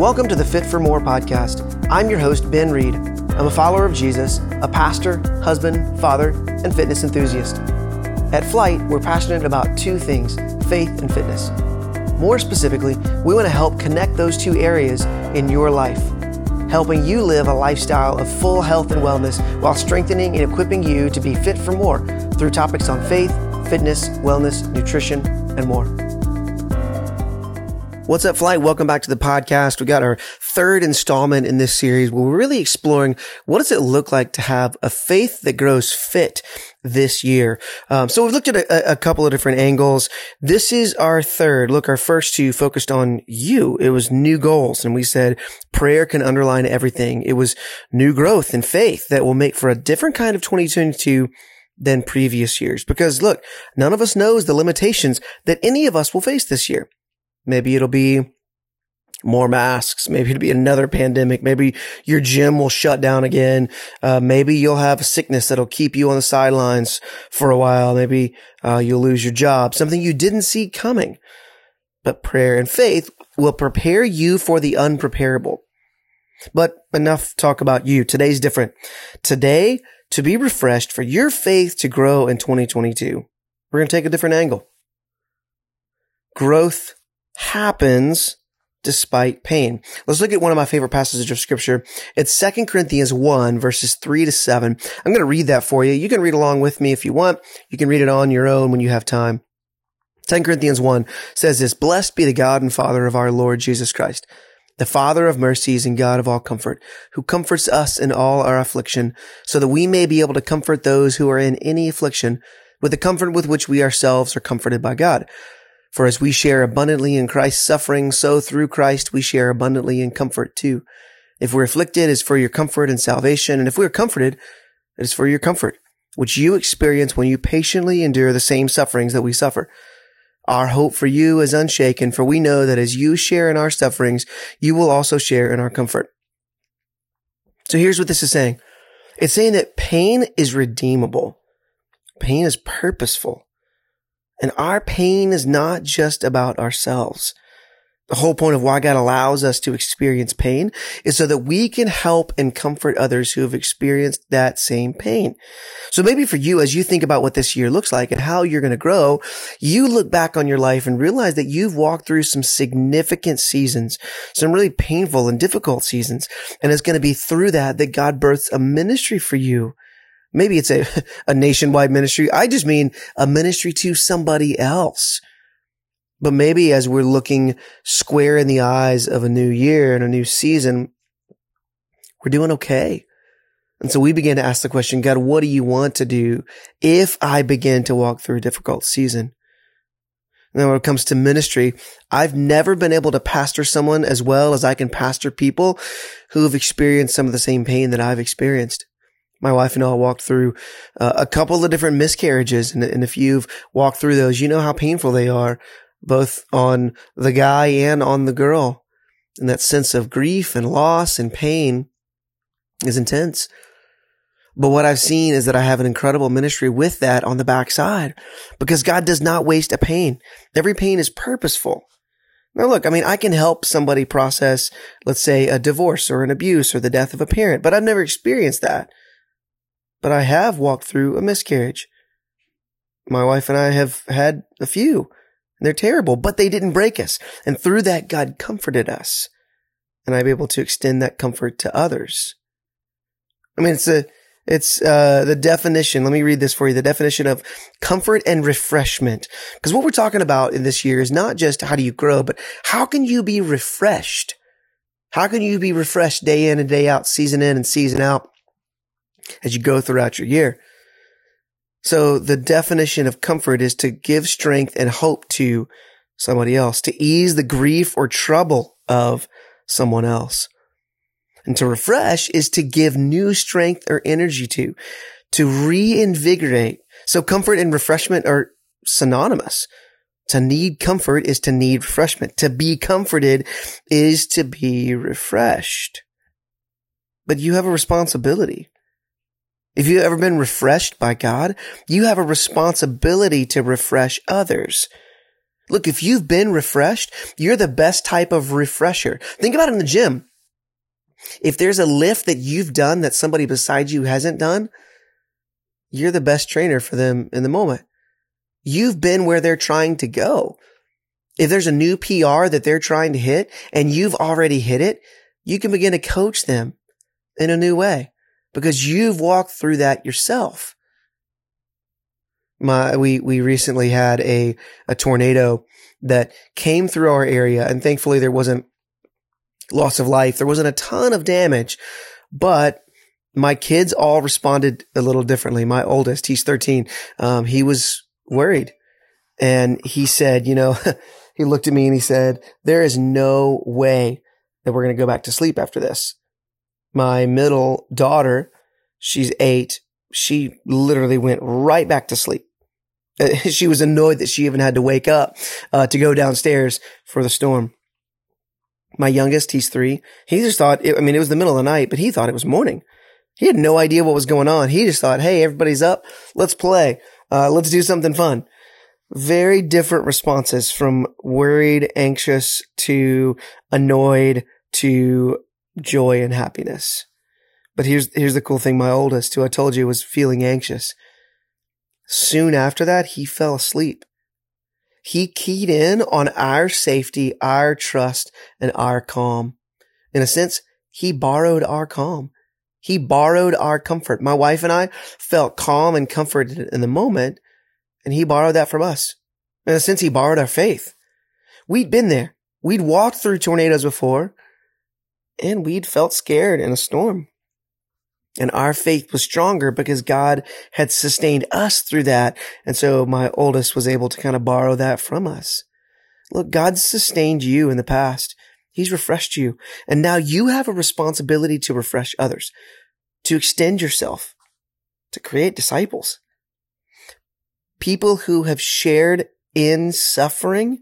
Welcome to the Fit for More podcast. I'm your host, Ben Reed. I'm a follower of Jesus, a pastor, husband, father, and fitness enthusiast. At Flyte, we're passionate about two things faith and fitness. More specifically, we want to help connect those two areas in your life, helping you live a lifestyle of full health and wellness while strengthening and equipping you to be fit for more through topics on faith, fitness, wellness, nutrition, and more. What's up, Flyte? Welcome back to the podcast. We got our third installment in this series where we're really exploring what does it look like to have a faith that grows fit this year. Um, so we've looked at a, a, couple of different angles. This is our third. Look, our first two focused on you. It was new goals. And we said prayer can underline everything. It was new growth and faith that will make for a different kind of 2022 than previous years. Because look, none of us knows the limitations that any of us will face this year. Maybe it'll be more masks. Maybe it'll be another pandemic. Maybe your gym will shut down again. Uh, maybe you'll have a sickness that'll keep you on the sidelines for a while. Maybe uh, you'll lose your job, something you didn't see coming. But prayer and faith will prepare you for the unpreparable. But enough talk about you. Today's different. Today, to be refreshed for your faith to grow in 2022, we're going to take a different angle. Growth happens despite pain. Let's look at one of my favorite passages of scripture. It's Second Corinthians 1 verses 3 to 7. I'm going to read that for you. You can read along with me if you want. You can read it on your own when you have time. 2 Corinthians 1 says this, Blessed be the God and Father of our Lord Jesus Christ, the Father of mercies and God of all comfort, who comforts us in all our affliction, so that we may be able to comfort those who are in any affliction with the comfort with which we ourselves are comforted by God. For as we share abundantly in Christ's suffering, so through Christ we share abundantly in comfort too. If we're afflicted, it's for your comfort and salvation. And if we're comforted, it is for your comfort, which you experience when you patiently endure the same sufferings that we suffer. Our hope for you is unshaken, for we know that as you share in our sufferings, you will also share in our comfort. So here's what this is saying. It's saying that pain is redeemable. Pain is purposeful. And our pain is not just about ourselves. The whole point of why God allows us to experience pain is so that we can help and comfort others who have experienced that same pain. So maybe for you, as you think about what this year looks like and how you're going to grow, you look back on your life and realize that you've walked through some significant seasons, some really painful and difficult seasons. And it's going to be through that that God births a ministry for you Maybe it's a, a nationwide ministry. I just mean a ministry to somebody else. But maybe as we're looking square in the eyes of a new year and a new season, we're doing okay. And so we begin to ask the question, God, what do you want to do if I begin to walk through a difficult season? Now, when it comes to ministry, I've never been able to pastor someone as well as I can pastor people who have experienced some of the same pain that I've experienced my wife and I walked through uh, a couple of different miscarriages. And, and if you've walked through those, you know how painful they are, both on the guy and on the girl. And that sense of grief and loss and pain is intense. But what I've seen is that I have an incredible ministry with that on the backside because God does not waste a pain. Every pain is purposeful. Now, look, I mean, I can help somebody process, let's say, a divorce or an abuse or the death of a parent, but I've never experienced that but I have walked through a miscarriage. My wife and I have had a few. They're terrible, but they didn't break us. And through that, God comforted us. And I'm able to extend that comfort to others. I mean, it's a, it's, uh, the definition. Let me read this for you. The definition of comfort and refreshment. Because what we're talking about in this year is not just how do you grow, but how can you be refreshed? How can you be refreshed day in and day out, season in and season out? As you go throughout your year. So the definition of comfort is to give strength and hope to somebody else, to ease the grief or trouble of someone else. And to refresh is to give new strength or energy to, to reinvigorate. So comfort and refreshment are synonymous. To need comfort is to need refreshment. To be comforted is to be refreshed. But you have a responsibility. If you've ever been refreshed by God, you have a responsibility to refresh others. Look, if you've been refreshed, you're the best type of refresher. Think about it in the gym. If there's a lift that you've done that somebody beside you hasn't done, you're the best trainer for them in the moment. You've been where they're trying to go. If there's a new PR that they're trying to hit and you've already hit it, you can begin to coach them in a new way because you've walked through that yourself. My, we, we recently had a, a tornado that came through our area and thankfully there wasn't loss of life. There wasn't a ton of damage, but my kids all responded a little differently. My oldest, he's 13. Um, he was worried and he said, you know, he looked at me and he said, there is no way that we're going to go back to sleep after this. My middle daughter, she's eight. She literally went right back to sleep. she was annoyed that she even had to wake up uh, to go downstairs for the storm. My youngest, he's three. He just thought, it, I mean, it was the middle of the night, but he thought it was morning. He had no idea what was going on. He just thought, hey, everybody's up. Let's play. Uh, let's do something fun. Very different responses from worried, anxious to annoyed to joy and happiness. But here's, here's the cool thing. My oldest, who I told you was feeling anxious. Soon after that, he fell asleep. He keyed in on our safety, our trust, and our calm. In a sense, he borrowed our calm. He borrowed our comfort. My wife and I felt calm and comforted in the moment, and he borrowed that from us. In a sense, he borrowed our faith. We'd been there. We'd walked through tornadoes before, and we'd felt scared in a storm. And our faith was stronger because God had sustained us through that. And so my oldest was able to kind of borrow that from us. Look, God's sustained you in the past. He's refreshed you. And now you have a responsibility to refresh others, to extend yourself, to create disciples. People who have shared in suffering.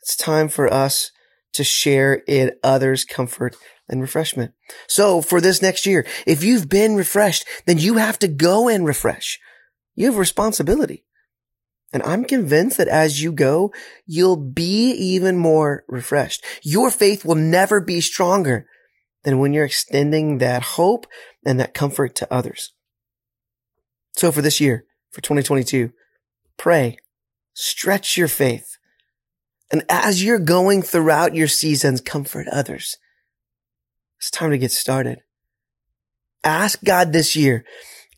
It's time for us to share in others' comfort and refreshment. So for this next year, if you've been refreshed, then you have to go and refresh. You have responsibility. And I'm convinced that as you go, you'll be even more refreshed. Your faith will never be stronger than when you're extending that hope and that comfort to others. So for this year, for 2022, pray, stretch your faith. And as you're going throughout your seasons, comfort others. It's time to get started. Ask God this year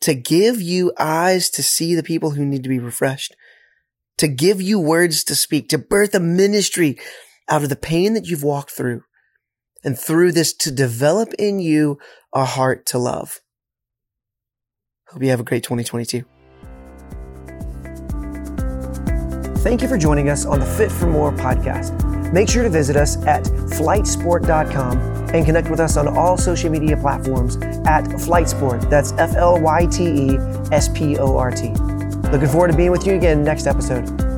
to give you eyes to see the people who need to be refreshed, to give you words to speak, to birth a ministry out of the pain that you've walked through, and through this to develop in you a heart to love. Hope you have a great 2022. Thank you for joining us on the Fit for More podcast. Make sure to visit us at flytesport.com and connect with us on all social media platforms at flytesport. That's F L Y T E S P O R T. Looking forward to being with you again next episode.